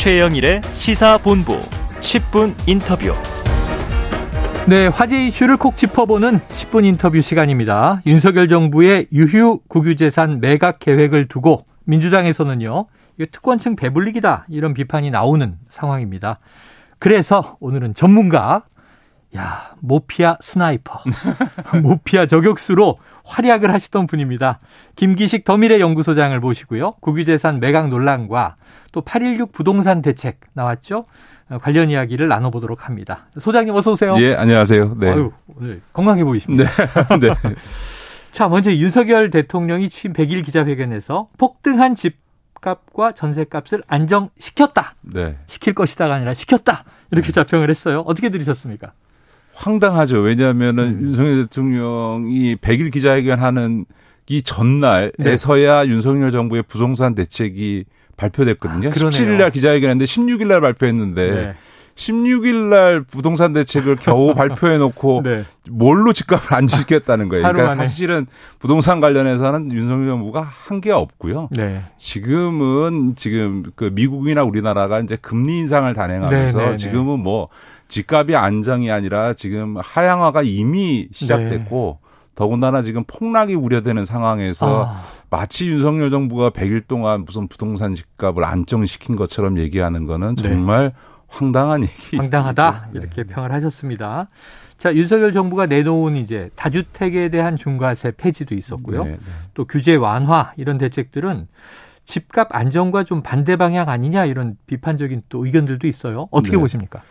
최영일의 시사본부 10분 인터뷰. 네, 화제 이슈를 콕 짚어보는 10분 인터뷰 시간입니다. 윤석열 정부의 유휴 국유재산 매각 계획을 두고 민주당에서는요, 특권층 배불리기다 이런 비판이 나오는 상황입니다. 그래서 오늘은 전문가, 야 모피아 스나이퍼, 모피아 저격수로 활약을 하시던 분입니다. 김기식 더미래 연구소장을 모시고요. 국유재산 매각 논란과 또 816 부동산 대책 나왔죠. 관련 이야기를 나눠보도록 합니다. 소장님 어서 오세요. 예, 안녕하세요. 네. 아유, 오늘 건강해 보이십니다. 네. 네. 자, 먼저 윤석열 대통령이 취임 100일 기자회견에서 폭등한 집값과 전세값을 안정시켰다. 네. 시킬 것이다가 아니라 시켰다. 이렇게 자평을 했어요. 어떻게 들으셨습니까? 황당하죠. 왜냐하면은 음. 윤석열 대통령이 100일 기자회견 하는 이 전날에서야 네. 윤석열 정부의 부동산 대책이 발표됐거든요. 아, 17일 날 기자회견했는데 16일 날 발표했는데 네. 16일 날 부동산 대책을 겨우 발표해 놓고 네. 뭘로 집값을 안 지켰다는 거예요. 그러니까 사실은 부동산 관련해서는 윤석열 정부가 한 게 없고요. 네. 지금은 지금 그 미국이나 우리나라가 이제 금리 인상을 단행하면서 네, 네, 네. 지금은 뭐 집값이 안정이 아니라 지금 하향화가 이미 시작됐고 네. 더군다나 지금 폭락이 우려되는 상황에서 아. 마치 윤석열 정부가 100일 동안 무슨 부동산 집값을 안정시킨 것처럼 얘기하는 거는 네. 정말 네. 황당한 얘기. 황당하다. 네. 이렇게 평을 하셨습니다. 자, 윤석열 정부가 내놓은 이제 다주택에 대한 중과세 폐지도 있었고요. 네, 네. 또 규제 완화 이런 대책들은 집값 안정과 좀 반대 방향 아니냐 이런 비판적인 또 의견들도 있어요. 어떻게 네. 보십니까?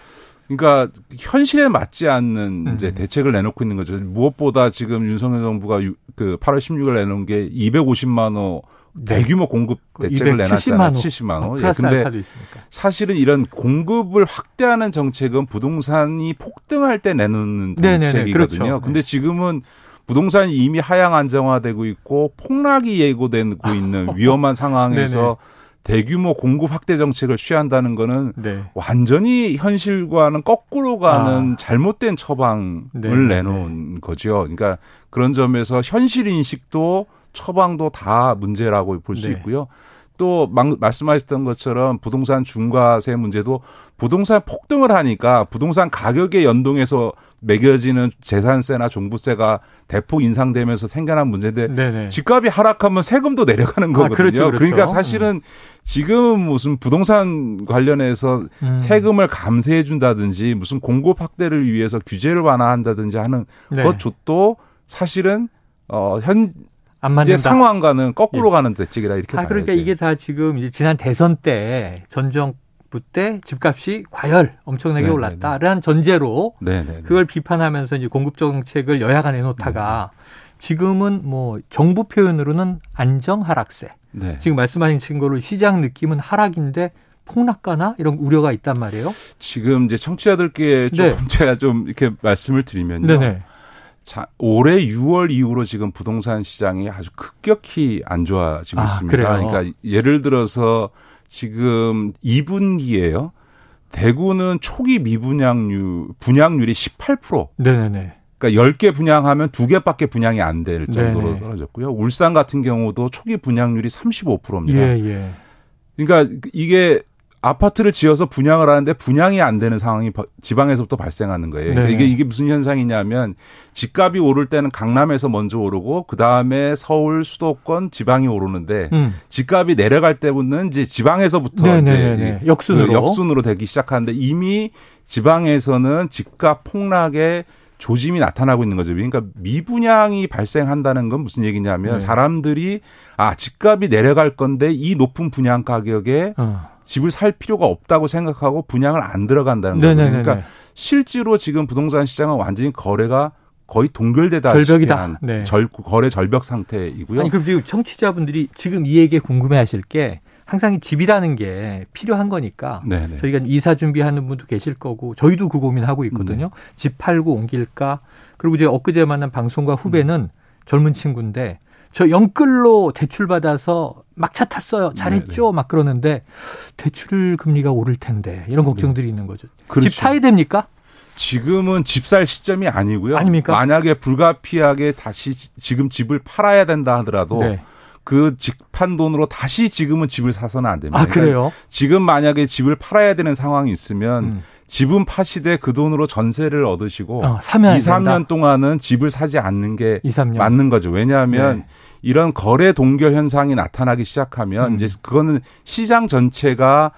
그러니까 현실에 맞지 않는 음. 이제 대책을 내놓고 있는 거죠. 무엇보다 지금 윤석열 정부가 그 8월 16일 내놓은 게 250만 호 네. 대규모 공급 그 대책을 내놨잖아요. 70만 호. 어, 예. 근데 사실은 이런 공급을 확대하는 정책은 부동산이 폭등할 때 내놓는 정책이거든요. 그렇죠. 근데 지금은 부동산이 이미 하향 안정화되고 있고 폭락이 예고되고 있는 위험한 상황에서 대규모 공급 확대 정책을 취한다는 거는 네. 완전히 현실과는 거꾸로 가는 아. 잘못된 처방을 네. 내놓은 네. 거죠. 그러니까 그런 점에서 현실 인식도 처방도 다 문제라고 볼수 네. 있고요. 또 말씀하셨던 것처럼 부동산 중과세 문제도 부동산 폭등을 하니까 부동산 가격에 연동해서 매겨지는 재산세나 종부세가 대폭 인상되면서 생겨난 문제인데 네네. 집값이 하락하면 세금도 내려가는 아, 거거든요. 아, 그렇죠, 그렇죠. 그러니까 사실은 지금 무슨 부동산 관련해서 음. 세금을 감세해 준다든지 무슨 공급 확대를 위해서 규제를 완화한다든지 하는 네. 것조도 사실은 어 현 안 맞는다. 이제 상황과는 거꾸로 예. 가는 대책이라 이렇게 아, 그러니까 이게 다 지금 이제 지난 대선 때 전정 부 때 집값이 과열 엄청나게 네네네. 올랐다라는 전제로 네네네. 그걸 비판하면서 이제 공급 정책을 여야가 내놓다가 네. 지금은 뭐 정부 표현으로는 안정 하락세. 네. 지금 말씀하신 거로 시장 느낌은 하락인데 폭락가나 이런 우려가 있단 말이에요. 지금 이제 청취자들께 좀 네. 제가 좀 이렇게 말씀을 드리면요. 네네. 자, 올해 6월 이후로 지금 부동산 시장이 아주 급격히 안 좋아지고 아, 있습니다. 그래요? 그러니까 예를 들어서 지금 2분기에요. 대구는 초기 미분양률 분양률이 18%. 네네네. 그러니까 10개 분양하면 2개밖에 분양이 안 될 정도로 네네. 떨어졌고요. 울산 같은 경우도 초기 분양률이 35%입니다. 예, 예. 그러니까 이게 아파트를 지어서 분양을 하는데 분양이 안 되는 상황이 지방에서부터 발생하는 거예요. 그러니까 이게 이게 무슨 현상이냐면 집값이 오를 때는 강남에서 먼저 오르고 그 다음에 서울, 수도권, 지방이 오르는데 음. 집값이 내려갈 때는 이제 지방에서부터 네네네. 이제 역순으로 그 역순으로 되기 시작하는데 이미 지방에서는 집값 폭락에 조짐이 나타나고 있는 거죠. 그러니까 미분양이 발생한다는 건 무슨 얘기냐면 네. 사람들이 아 집값이 내려갈 건데 이 높은 분양 가격에 어. 집을 살 필요가 없다고 생각하고 분양을 안 들어간다는 거예요. 그러니까 실제로 지금 부동산 시장은 완전히 거래가 거의 동결되다 절벽이다. 네. 절, 거래 절벽 상태이고요. 아니 그럼 청취자분들이 지금 이 얘기에 궁금해하실 게 항상 이 집이라는 게 필요한 거니까 네네. 저희가 이사 준비하는 분도 계실 거고 저희도 그 고민하고 있거든요. 네. 집 팔고 옮길까? 그리고 이제 엊그제 만난 방송과 후배는 음. 젊은 친구인데 저 영끌로 대출 받아서 막차 탔어요. 잘했죠. 네네. 막 그러는데 대출 금리가 오를 텐데 이런 네. 걱정들이 네. 있는 거죠. 그렇죠. 집 사야 됩니까? 지금은 집 살 시점이 아니고요. 아닙니까? 만약에 불가피하게 다시 지금 집을 팔아야 된다 하더라도 네. 그 직판 돈으로 다시 지금은 집을 사서는 안 됩니다. 아, 그래요? 지금 만약에 집을 팔아야 되는 상황이 있으면 음. 집은 파시되 그 돈으로 전세를 얻으시고 어, 사면 2, 3년 동안은 집을 사지 않는 게 2, 3년. 맞는 거죠. 왜냐하면 네. 이런 거래 동결 현상이 나타나기 시작하면 음. 이제 그거는 시장 전체가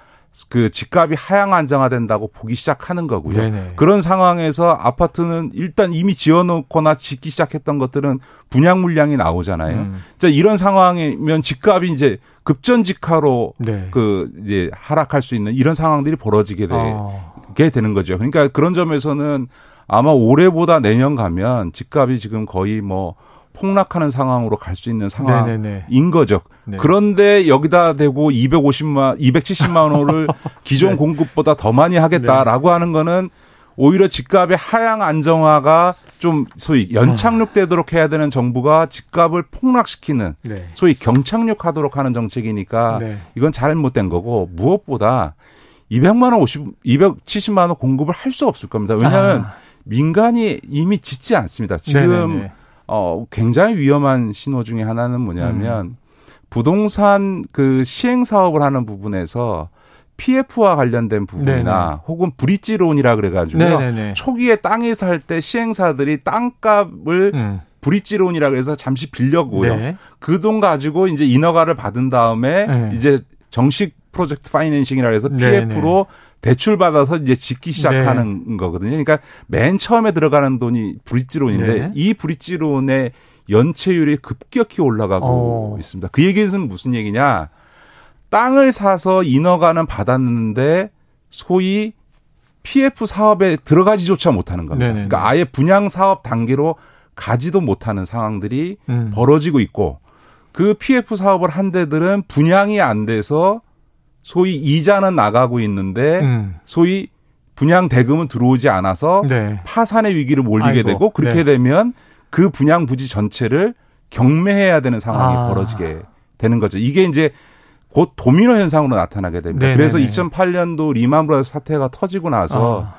그 집값이 하향 안정화된다고 보기 시작하는 거고요. 네네. 그런 상황에서 아파트는 일단 이미 지어놓거나 짓기 시작했던 것들은 분양 물량이 나오잖아요. 음. 자, 이런 상황이면 집값이 이제 급전직하로 네. 그 이제 하락할 수 있는 이런 상황들이 벌어지게 돼, 어. 게 되는 거죠. 그러니까 그런 점에서는 아마 올해보다 내년 가면 집값이 지금 거의 뭐 폭락하는 상황으로 갈 수 있는 상황인 네네네. 거죠. 네. 그런데 여기다 대고 250만, 270만 원을 기존 네. 공급보다 더 많이 하겠다라고 하는 거는 오히려 집값의 하향 안정화가 좀 소위 연착륙되도록 해야 되는 정부가 집값을 폭락시키는 네. 소위 경착륙하도록 하는 정책이니까 네. 이건 잘못된 거고 무엇보다 200만 원, 50, 270만 원 공급을 할 수 없을 겁니다. 왜냐하면 아. 민간이 이미 짓지 않습니다. 지금 네네네. 어 굉장히 위험한 신호 중에 하나는 뭐냐면 음. 부동산 그 시행 사업을 하는 부분에서 PF와 관련된 부분이나 네네. 혹은 브릿지론이라 그래가지고요. 네네네. 초기에 땅에 살 때 시행사들이 땅값을 음. 브릿지론이라 그래서 잠시 빌려고요. 네. 그돈 가지고 이제 인허가를 받은 다음에 네. 이제 정식 프로젝트 파이낸싱이라 해서 네, PF로 대출 받아서 이제 짓기 시작하는 거거든요. 그러니까 맨 처음에 들어가는 돈이 브릿지론인데 네. 이 브릿지론의 연체율이 급격히 올라가고 어. 있습니다. 그 얘기는 무슨 얘기냐? 땅을 사서 인허가는 받았는데 소위 PF 사업에 들어가지조차 못하는 겁니다. 네네네. 그러니까 아예 분양 사업 단계로 가지도 못하는 상황들이 음. 벌어지고 있고 그 PF 사업을 한 데들은 분양이 안 돼서 소위 이자는 나가고 있는데 음. 소위 분양 대금은 들어오지 않아서 네. 파산의 위기를 몰리게 아이고, 되고 그렇게 네. 되면 그 분양 부지 전체를 경매해야 되는 상황이 아. 벌어지게 되는 거죠. 이게 이제 곧 도미노 현상으로 나타나게 됩니다. 네네네. 그래서 2008년도 리만 브라더스 사태가 터지고 나서 아.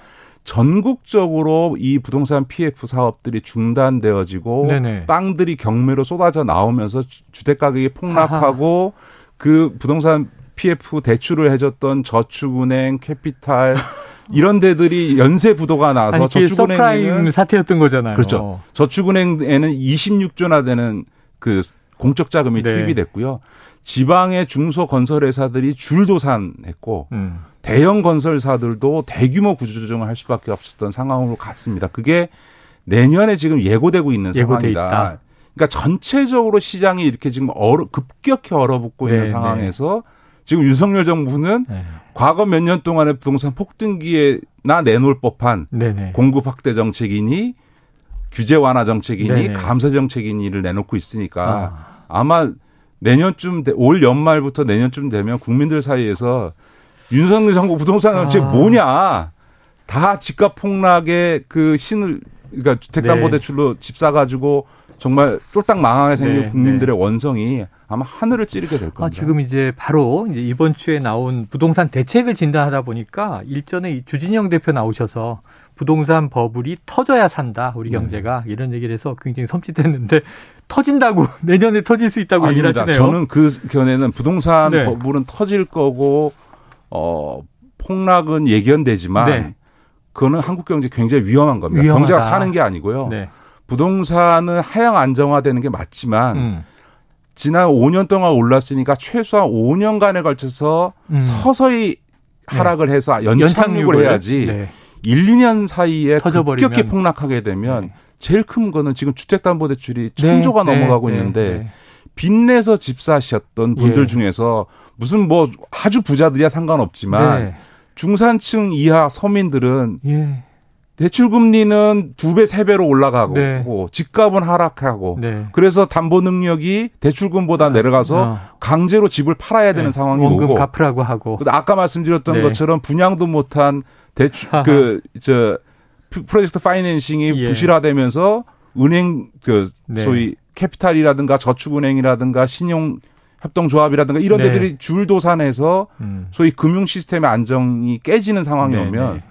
전국적으로 이 부동산 PF 사업들이 중단되어지고 네네. 땅들이 경매로 쏟아져 나오면서 주- 주택 가격이 폭락하고 그 부동산 PF 대출을 해줬던 저축은행, 캐피탈 이런 데들이 연쇄 부도가 나서 아니, 저축은행에는 사태였던 거잖아요. 그렇죠. 저축은행에는 26조나 되는 그 공적 자금이 네. 투입이 됐고요. 지방의 중소 건설 회사들이 줄도산했고 음. 대형 건설사들도 대규모 구조조정을 할 수밖에 없었던 상황으로 갔습니다. 그게 내년에 지금 예고되고 있는 상황이다. 있다. 그러니까 전체적으로 시장이 이렇게 지금 얼어, 급격히 얼어붙고 있는 네, 상황에서 지금 윤석열 정부는 네. 과거 몇 년 동안의 부동산 폭등기에나 내놓을 법한 네네. 공급 확대 정책이니 규제 완화 정책이니 네네. 감세 정책이니를 내놓고 있으니까 아. 아마 내년쯤 돼- 올 연말부터 내년쯤 되면 국민들 사이에서 윤석열 정부 부동산 정책 아. 뭐냐 다 집값 폭락의 그 신을 그러니까 주택담보대출로 집 사가지고 정말 쫄딱 망하게 생긴 네, 국민들의 원성이 아마 하늘을 찌르게 될 겁니다. 아, 지금 이제 바로 이제 이번 주에 나온 부동산 대책을 진단하다 보니까 일전에 이 주진영 대표 나오셔서 부동산 버블이 터져야 산다 우리 네. 경제가 이런 얘기를 해서 굉장히 섬찟했는데 터진다고 내년에 터질 수 있다고 얘기를 아닙니다. 하시네요. 저는 그 견해는 부동산 네. 버블은 터질 거고 어 폭락은 예견되지만 네. 그거는 한국 경제 굉장히 위험한 겁니다. 위험하다. 경제가 사는 게 아니고요. 네. 부동산은 하향 안정화되는 게 맞지만 음. 지난 5년 동안 올랐으니까 최소한 5년간에 걸쳐서 음. 서서히 하락을 해서 연착륙을, 해야지 네. 1, 2년 사이에 터져버리면. 급격히 폭락하게 되면 네. 제일 큰 거는 지금 주택담보대출이 천조가 네, 넘어가고 네, 있는데 네. 빚내서 집 사셨던 분들 예. 중에서 무슨 뭐 아주 부자들이야 상관없지만 네. 중산층 이하 서민들은 예. 대출 금리는 두 배, 세 배로 올라가고 네. 집값은 하락하고 네. 그래서 담보 능력이 대출금보다 내려가서 어. 강제로 집을 팔아야 되는 네. 상황이 원금 오고 갚으라고 하고 아까 말씀드렸던 네. 것처럼 분양도 못한 대출 하하. 그저 프로젝트 파이낸싱이 예. 부실화되면서 은행 그 네. 소위 캐피탈이라든가 저축은행이라든가 신용 협동조합이라든가 이런 네. 데들이 줄도산해서 음. 소위 금융 시스템의 안정이 깨지는 상황이 네, 오면 네.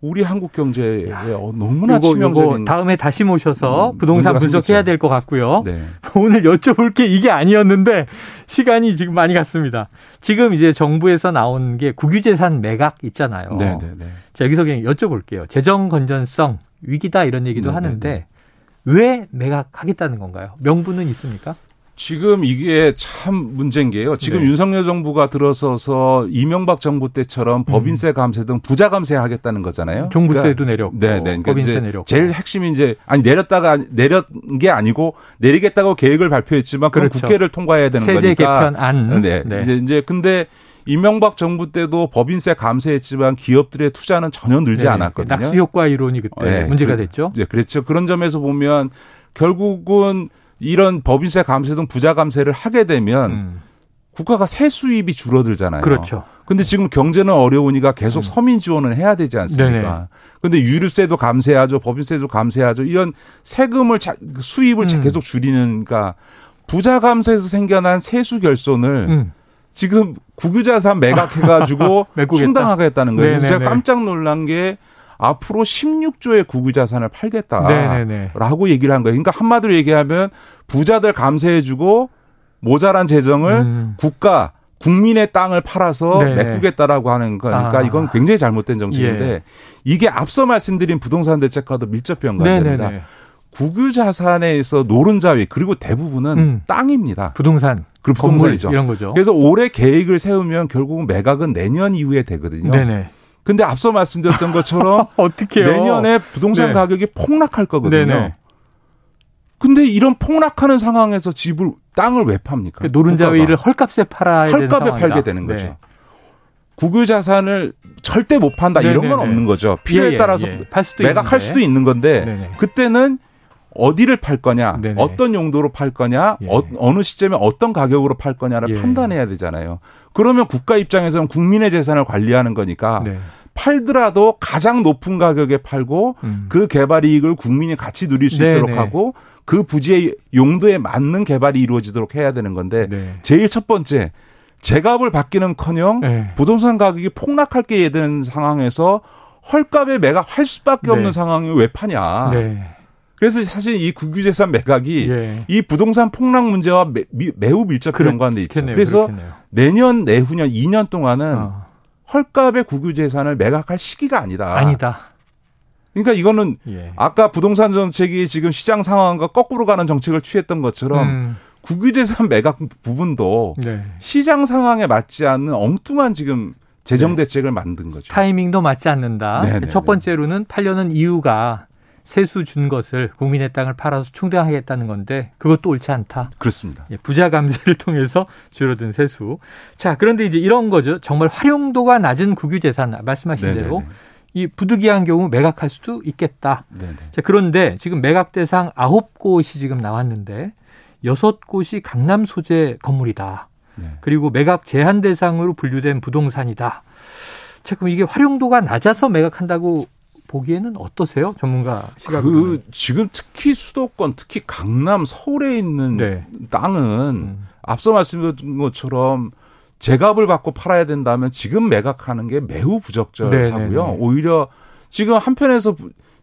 우리 한국 경제에 어, 너무나 요거, 치명적인 요거 다음에 다시 모셔서 음, 부동산 분석해야 될 것 같고요. 네. 오늘 여쭤볼 게 이게 아니었는데 시간이 지금 많이 갔습니다. 지금 이제 정부에서 나온 게 국유재산 매각 있잖아요. 네, 네, 네. 자, 여기서 그냥 여쭤볼게요. 재정 건전성 위기다 이런 얘기도 네, 네 하는데 네. 왜 매각하겠다는 건가요? 명분은 있습니까? 지금 이게 참 문제인 게요. 지금 네. 윤석열 정부가 들어서서 이명박 정부 때처럼 법인세 음. 감세 등 부자 감세 하겠다는 거잖아요. 종부세도 그러니까, 내렸고 네, 네. 그러니까 법인세 내렸고. 제일 핵심이 이제 아니 내렸다가 내렸 게 아니고 내리겠다고 계획을 발표했지만 그건 그렇죠. 국회를 통과해야 되는 세제 거니까. 세제 개편안. 네. 네. 이제 이제 근데 이명박 정부 때도 법인세 감세했지만 기업들의 투자는 전혀 늘지 네. 않았거든요. 낙수 효과 이론이 그때 네. 문제가 됐죠. 네, 그렇죠. 그런 점에서 보면 결국은 이런 법인세 감세 등 부자 감세를 하게 되면 음. 국가가 세 수입이 줄어들잖아요. 그렇죠. 근데 지금 경제는 어려우니까 계속 음. 서민 지원을 해야 되지 않습니까? 네네. 근데 유류세도 감세하죠. 법인세도 감세하죠. 이런 세금을 자, 수입을 음. 계속 줄이는가 부자 감세에서 생겨난 세수 결손을 음. 지금 국유자산 매각해 가지고 충당하겠다는 거예요. 그래서 제가 깜짝 놀란 게 앞으로 16조의 구구 자산을 팔겠다라고. 얘기를 한 거예요. 그러니까 한마디로 얘기하면 부자들 감세해주고 모자란 재정을 음. 국가 국민의 땅을 팔아서 네네. 메꾸겠다라고 하는 거니까 아. 이건 굉장히 잘못된 정책인데 예. 이게 앞서 말씀드린 부동산 대책과도 밀접 연관됩니다. 국유 자산에서 노른자위 그리고 대부분은 음. 땅입니다. 부동산. 그리고 부동산이죠. 이런 거죠. 그래서 올해 계획을 세우면 결국은 매각은 내년 이후에 되거든요. 네네. 근데 앞서 말씀드렸던 것처럼 어떻게요? 내년에 부동산 네. 가격이 폭락할 거거든요. 네네. 근데 이런 폭락하는 상황에서 집을 땅을 왜 팝니까? 그 노른자위를 헐값에 팔아야 헐값에 팔게 되는 거죠. 네. 국유 자산을 절대 못 판다 네네네. 이런 건 없는 거죠. 필요에 예, 예, 따라서 예. 매각할 수도 있는 건데 네네. 그때는 어디를 팔 거냐, 네네. 어떤 용도로 팔 거냐, 예. 어, 느 시점에 어떤 가격으로 팔 거냐를 예. 판단해야 되잖아요. 그러면 국가 입장에서는 국민의 재산을 관리하는 거니까 네. 팔더라도 가장 높은 가격에 팔고 음. 그 개발 이익을 국민이 같이 누릴 수 네네. 있도록 하고 그 부지의 용도에 맞는 개발이 이루어지도록 해야 되는 건데 네. 제일 첫 번째 제값을 받기는커녕 네. 부동산 가격이 폭락할 게 되는 상황에서 헐값에 매각할 수밖에 없는 네. 상황이 왜 파냐. 네. 그래서 사실 이 국유재산 매각이 예. 이 부동산 폭락 문제와 매, 우 밀접 연관돼 있죠. 그래서 그렇겠네요. 내년 내후년 2년 동안은 어. 헐값의 국유재산을 매각할 시기가 아니다. 아니다. 그러니까 이거는 예. 아까 부동산 정책이 지금 시장 상황과 거꾸로 가는 정책을 취했던 것처럼 음. 국유재산 매각 부분도 네. 시장 상황에 맞지 않는 엉뚱한 지금 재정 네. 대책을 만든 거죠. 타이밍도 맞지 않는다. 네네네. 첫 번째로는 팔려는 이유가 세수 준 것을 국민의 땅을 팔아서 충당하겠다는 건데 그것도 옳지 않다. 그렇습니다. 예, 부자 감세를 통해서 줄어든 세수. 자, 그런데 이제 이런 거죠. 정말 활용도가 낮은 국유 재산 말씀하신 네네네. 대로 이 부득이한 경우 매각할 수도 있겠다. 네네. 자, 그런데 지금 매각 대상 아홉 곳이 지금 나왔는데 여섯 곳이 강남 소재 건물이다. 네. 그리고 매각 제한 대상으로 분류된 부동산이다. 자, 그럼 이게 활용도가 낮아서 매각한다고 보기에는 어떠세요? 전문가 시각으로. 그 지금 특히 수도권, 특히 강남, 서울에 있는 네. 땅은 음. 앞서 말씀드린 것처럼 제값을 받고 팔아야 된다면 지금 매각하는 게 매우 부적절하고요. 네네네. 네, 네. 오히려 지금 한편에서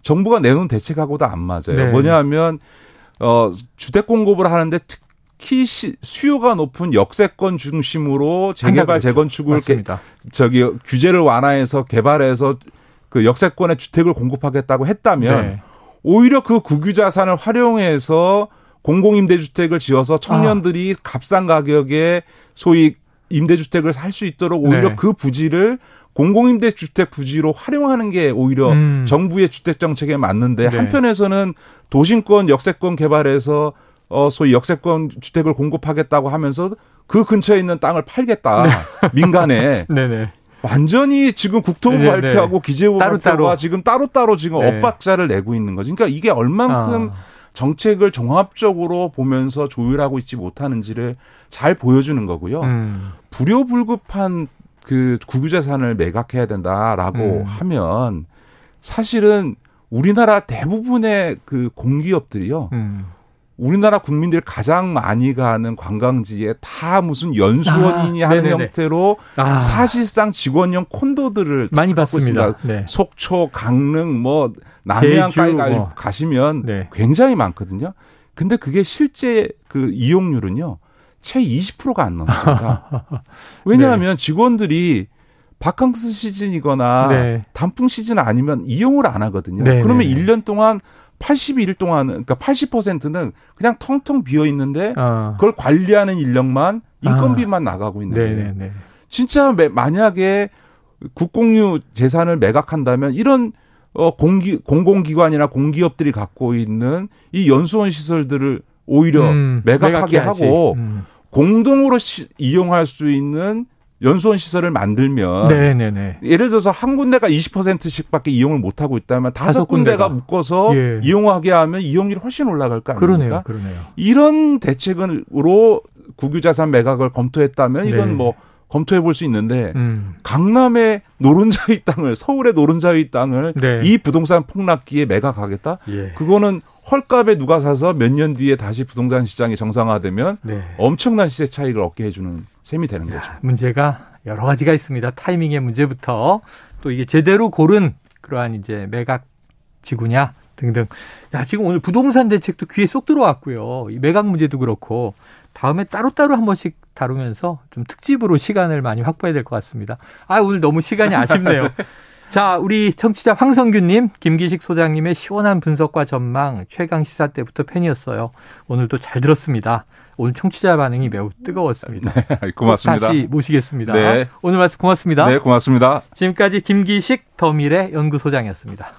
정부가 내놓은 대책하고도 안 맞아요. 네. 뭐냐면 어 주택 공급을 하는데 특히 수요가 높은 역세권 중심으로 재개발. 재건축을 맞습니다. 저기 규제를 완화해서 개발해서 그 역세권의 주택을 공급하겠다고 했다면 네. 오히려 그 국유 자산을 활용해서 공공임대주택을 지어서 청년들이 아. 값싼 가격에 소위 임대주택을 살 수 있도록 오히려 네. 그 부지를 공공임대주택 부지로 활용하는 게 오히려 음. 정부의 주택 정책에 맞는데 네. 한편에서는 도심권 역세권 개발해서 어 소위 역세권 주택을 공급하겠다고 하면서 그 근처에 있는 땅을 팔겠다 네. 민간에 네네. 완전히 지금 국토부 네네. 발표하고 기재부 따로, 발표가 따로. 지금 따로따로 지금 네. 엇박자를 내고 있는 거죠. 그러니까 이게 얼만큼 아. 정책을 종합적으로 보면서 조율하고 있지 못하는지를 잘 보여주는 거고요. 음. 불효불급한 그 국유재산을 매각해야 된다라고 음. 하면 사실은 우리나라 대부분의 그 공기업들이요. 음. 우리나라 국민들이 가장 많이 가는 관광지에 다 무슨 연수원인이 아, 하는 네네네. 형태로 아. 사실상 직원용 콘도들을 많이 봤습니다. 있습니다. 네. 속초, 강릉, 뭐 남해안까지 뭐. 가시면 네. 굉장히 많거든요. 근데 그게 실제 그 이용률은요, 채 20%가 안 넘습니다. 왜냐하면 직원들이 바캉스 시즌이거나 네. 단풍 시즌 아니면 이용을 안 하거든요. 네, 그러면 네, 네. 1년 동안 82일 동안 그러니까 80%는 그냥 텅텅 비어 있는데 어. 그걸 관리하는 인력만 인건비만 나가고 있는 거예요. 네네네. 진짜 매- 만약에 국공유 재산을 매각한다면 이런 어 공기 공공기관이나 공기업들이 갖고 있는 이 연수원 시설들을 오히려 음, 매각하게. 하고 음. 공동으로 시- 이용할 수 있는 연수원 시설을 만들면 네네네. 예를 들어서 한 군데가 20%씩밖에 이용을 못 하고 있다면 다섯 군데가. 군데가 묶어서 예. 이용하게 하면 이용률이 훨씬 올라갈 거 그러네요, 아닙니까? 그러네요. 이런 대책으로 국유자산 매각을 검토했다면 이건 네. 뭐 검토해 볼 수 있는데 음. 강남의 노른자위 땅을 서울의 노른자위 땅을 네. 이 부동산 폭락기에 매각하겠다? 예. 그거는 헐값에 누가 사서 몇 년 뒤에 다시 부동산 시장이 정상화되면 네. 엄청난 시세 차익을 얻게 해주는 셈이 되는 거죠. 야, 문제가 여러 가지가 있습니다. 타이밍의 문제부터 또 이게 제대로 고른 그러한 이제 매각 지구냐 등등. 야, 지금 오늘 부동산 대책도 귀에 쏙 들어왔고요. 이 매각 문제도 그렇고 다음에 따로따로 한 번씩 다루면서 좀 특집으로 시간을 많이 확보해야 될 것 같습니다. 아, 오늘 너무 시간이 아쉽네요. 자, 우리 청취자 황성균님, 김기식 소장님의 시원한 분석과 전망, 최강 시사 때부터 팬이었어요. 오늘도 잘 들었습니다. 오늘 청취자 반응이 매우 뜨거웠습니다. 고맙습니다. 꼭 다시 모시겠습니다. 네. 오늘 말씀 고맙습니다. 네, 고맙습니다. 지금까지 김기식 더밀의 연구소장이었습니다.